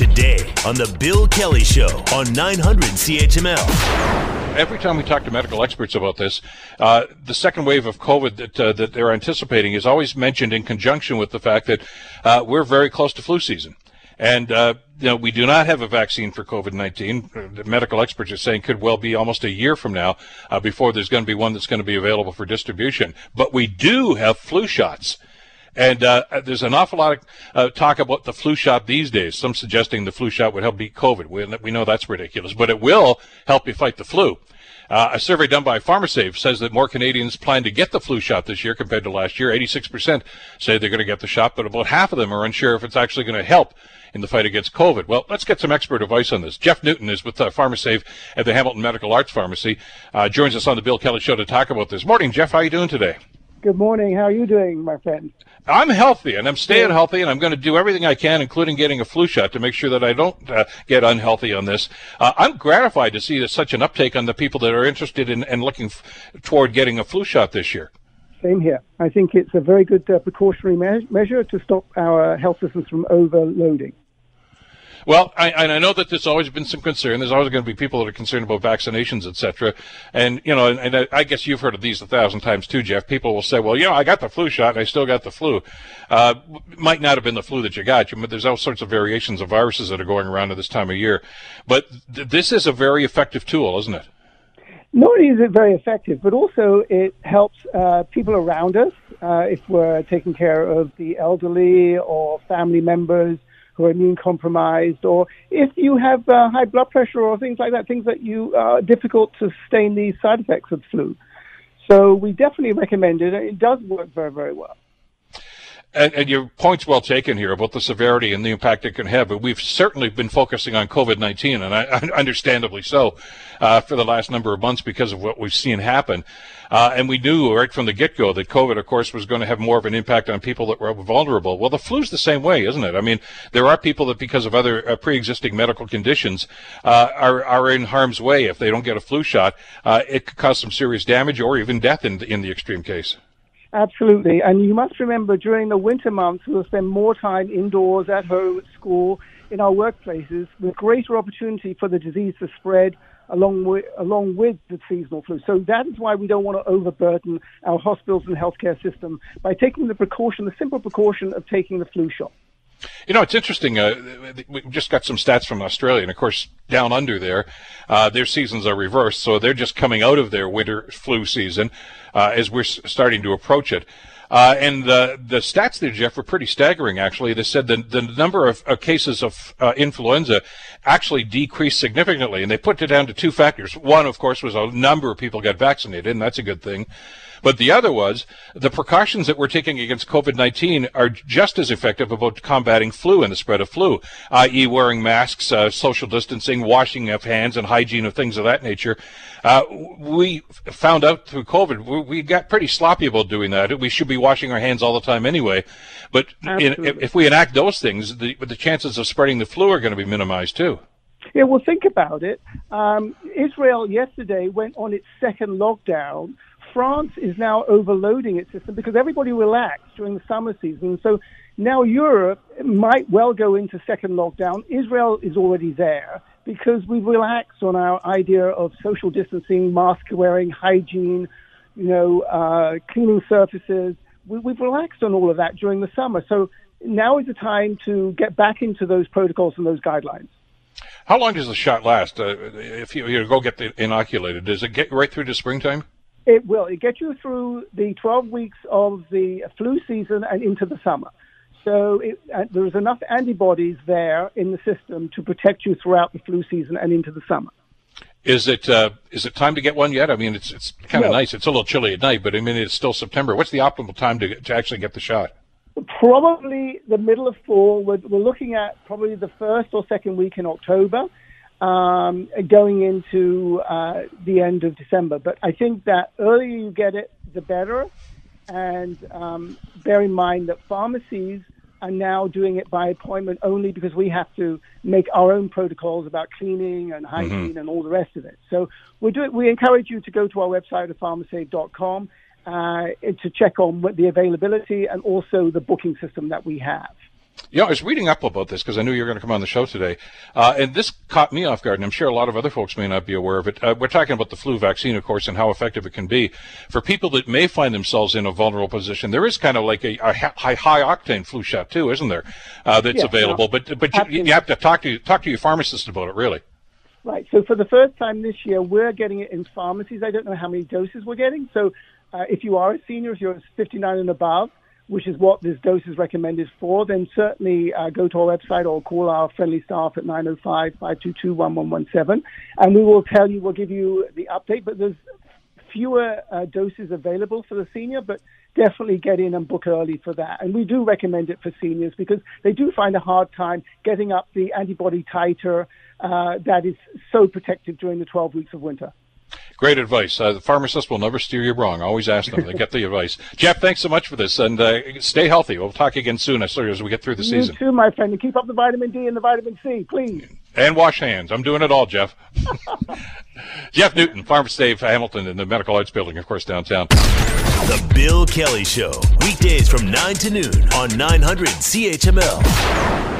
today on The Bill Kelly Show on 900 CHML. Every time we talk to medical experts about this, uh, the second wave of COVID that, uh, that they're anticipating is always mentioned in conjunction with the fact that uh, we're very close to flu season. And, uh, you know, we do not have a vaccine for COVID-19. The medical experts are saying could well be almost a year from now uh, before there's going to be one that's going to be available for distribution. But we do have flu shots. And uh, there's an awful lot of uh, talk about the flu shot these days. Some suggesting the flu shot would help beat COVID. We, we know that's ridiculous, but it will help you fight the flu. Uh, a survey done by PharmaSave says that more Canadians plan to get the flu shot this year compared to last year. 86% say they're going to get the shot, but about half of them are unsure if it's actually going to help in the fight against COVID. Well, let's get some expert advice on this. Jeff Newton is with uh, PharmaSave at the Hamilton Medical Arts Pharmacy. Uh, joins us on the Bill Kelly Show to talk about this. Morning, Jeff. How are you doing today? Good morning. How are you doing, my friend? I'm healthy and I'm staying healthy and I'm going to do everything I can, including getting a flu shot to make sure that I don't uh, get unhealthy on this. Uh, I'm gratified to see such an uptake on the people that are interested in and looking f- toward getting a flu shot this year. Same here. I think it's a very good uh, precautionary me- measure to stop our health systems from overloading. Well, I, and I know that there's always been some concern. There's always going to be people that are concerned about vaccinations, et cetera. And, you know, and, and I guess you've heard of these a thousand times too, Jeff. People will say, well, you know, I got the flu shot and I still got the flu. Uh, might not have been the flu that you got, but there's all sorts of variations of viruses that are going around at this time of year. But th- this is a very effective tool, isn't it? Not only is it very effective, but also it helps uh, people around us uh, if we're taking care of the elderly or family members who are immune compromised, or if you have uh, high blood pressure or things like that, things that you are uh, difficult to sustain the side effects of flu. So we definitely recommend it. It does work very, very well. And, and, your point's well taken here about the severity and the impact it can have. But we've certainly been focusing on COVID-19, and I, understandably so, uh, for the last number of months because of what we've seen happen. Uh, and we knew right from the get-go that COVID, of course, was going to have more of an impact on people that were vulnerable. Well, the flu's the same way, isn't it? I mean, there are people that, because of other uh, pre-existing medical conditions, uh, are are in harm's way if they don't get a flu shot. Uh, it could cause some serious damage or even death in in the extreme case. Absolutely. And you must remember during the winter months, we'll spend more time indoors, at home, at school, in our workplaces, with greater opportunity for the disease to spread along with, along with the seasonal flu. So that is why we don't want to overburden our hospitals and healthcare system by taking the precaution, the simple precaution of taking the flu shot. You know, it's interesting. Uh, we just got some stats from Australia, and of course, down under there, uh, their seasons are reversed, so they're just coming out of their winter flu season uh, as we're starting to approach it. Uh, and the the stats there, Jeff, were pretty staggering. Actually, they said the the number of cases of uh, influenza actually decreased significantly, and they put it down to two factors. One, of course, was a number of people got vaccinated, and that's a good thing. But the other was the precautions that we're taking against COVID-19 are just as effective about combating flu and the spread of flu, i.e., wearing masks, uh, social distancing, washing of hands, and hygiene of things of that nature. Uh, we found out through COVID, we, we, got pretty sloppy about doing that. We should be washing our hands all the time anyway. But in, if we enact those things, the, the chances of spreading the flu are going to be minimized too. Yeah, well, think about it. Um, Israel yesterday went on its second lockdown France is now overloading its system because everybody relaxed during the summer season. So now Europe might well go into second lockdown. Israel is already there because we've relaxed on our idea of social distancing, mask wearing, hygiene, you know, uh, cleaning surfaces. We, we've relaxed on all of that during the summer. So now is the time to get back into those protocols and those guidelines. How long does the shot last? Uh, if you, you go get the inoculated, does it get right through to springtime? It will. It gets you through the 12 weeks of the flu season and into the summer. So it, uh, there's enough antibodies there in the system to protect you throughout the flu season and into the summer. Is it uh, is it time to get one yet? I mean, it's it's kind of nice. It's a little chilly at night, but I mean, it's still September. What's the optimal time to to actually get the shot? Probably the middle of fall. We're, we're looking at probably the first or second week in October um, going into uh, the end of December. But I think that earlier you get it, the better. And um, bear in mind that pharmacies are now doing it by appointment only because we have to make our own protocols about cleaning and hygiene mm-hmm. and all the rest of it. So we do We encourage you to go to our website at pharmasave.com uh, to check on the availability and also the booking system that we have. Yeah, I was reading up about this because I knew you were going to come on the show today, uh, and this caught me off guard, and I'm sure a lot of other folks may not be aware of it. Uh, we're talking about the flu vaccine, of course, and how effective it can be for people that may find themselves in a vulnerable position. There is kind of like a, a high, high octane flu shot too, isn't there? Uh, that's available, no, but but you, you have to talk to talk to your pharmacist about it, really. Right. So for the first time this year, we're getting it in pharmacies. I don't know how many doses we're getting. So uh, if you are a senior, if you're 59 and above, which is what this dose is recommended for, then certainly uh, go to our website or call our friendly staff at 905-522-1117, and we will tell you, we'll give you the update. But there's fewer uh, doses available for the senior, but definitely get in and book early for that. And we do recommend it for seniors because they do find a hard time getting up the antibody titer uh, that is so protective during the 12 weeks of winter. Great advice. Uh, the pharmacist will never steer you wrong. Always ask them. They get the advice. Jeff, thanks so much for this, and uh, stay healthy. We'll talk again soon as soon as we get through the You season. too, my friend, and keep up the vitamin D and the vitamin C, please. And wash hands. I'm doing it all, Jeff. Jeff Newton, PharmaSave Hamilton in the Medical Arts Building, of course, downtown. The Bill Kelly Show, weekdays from 9 to noon on 900 CHML.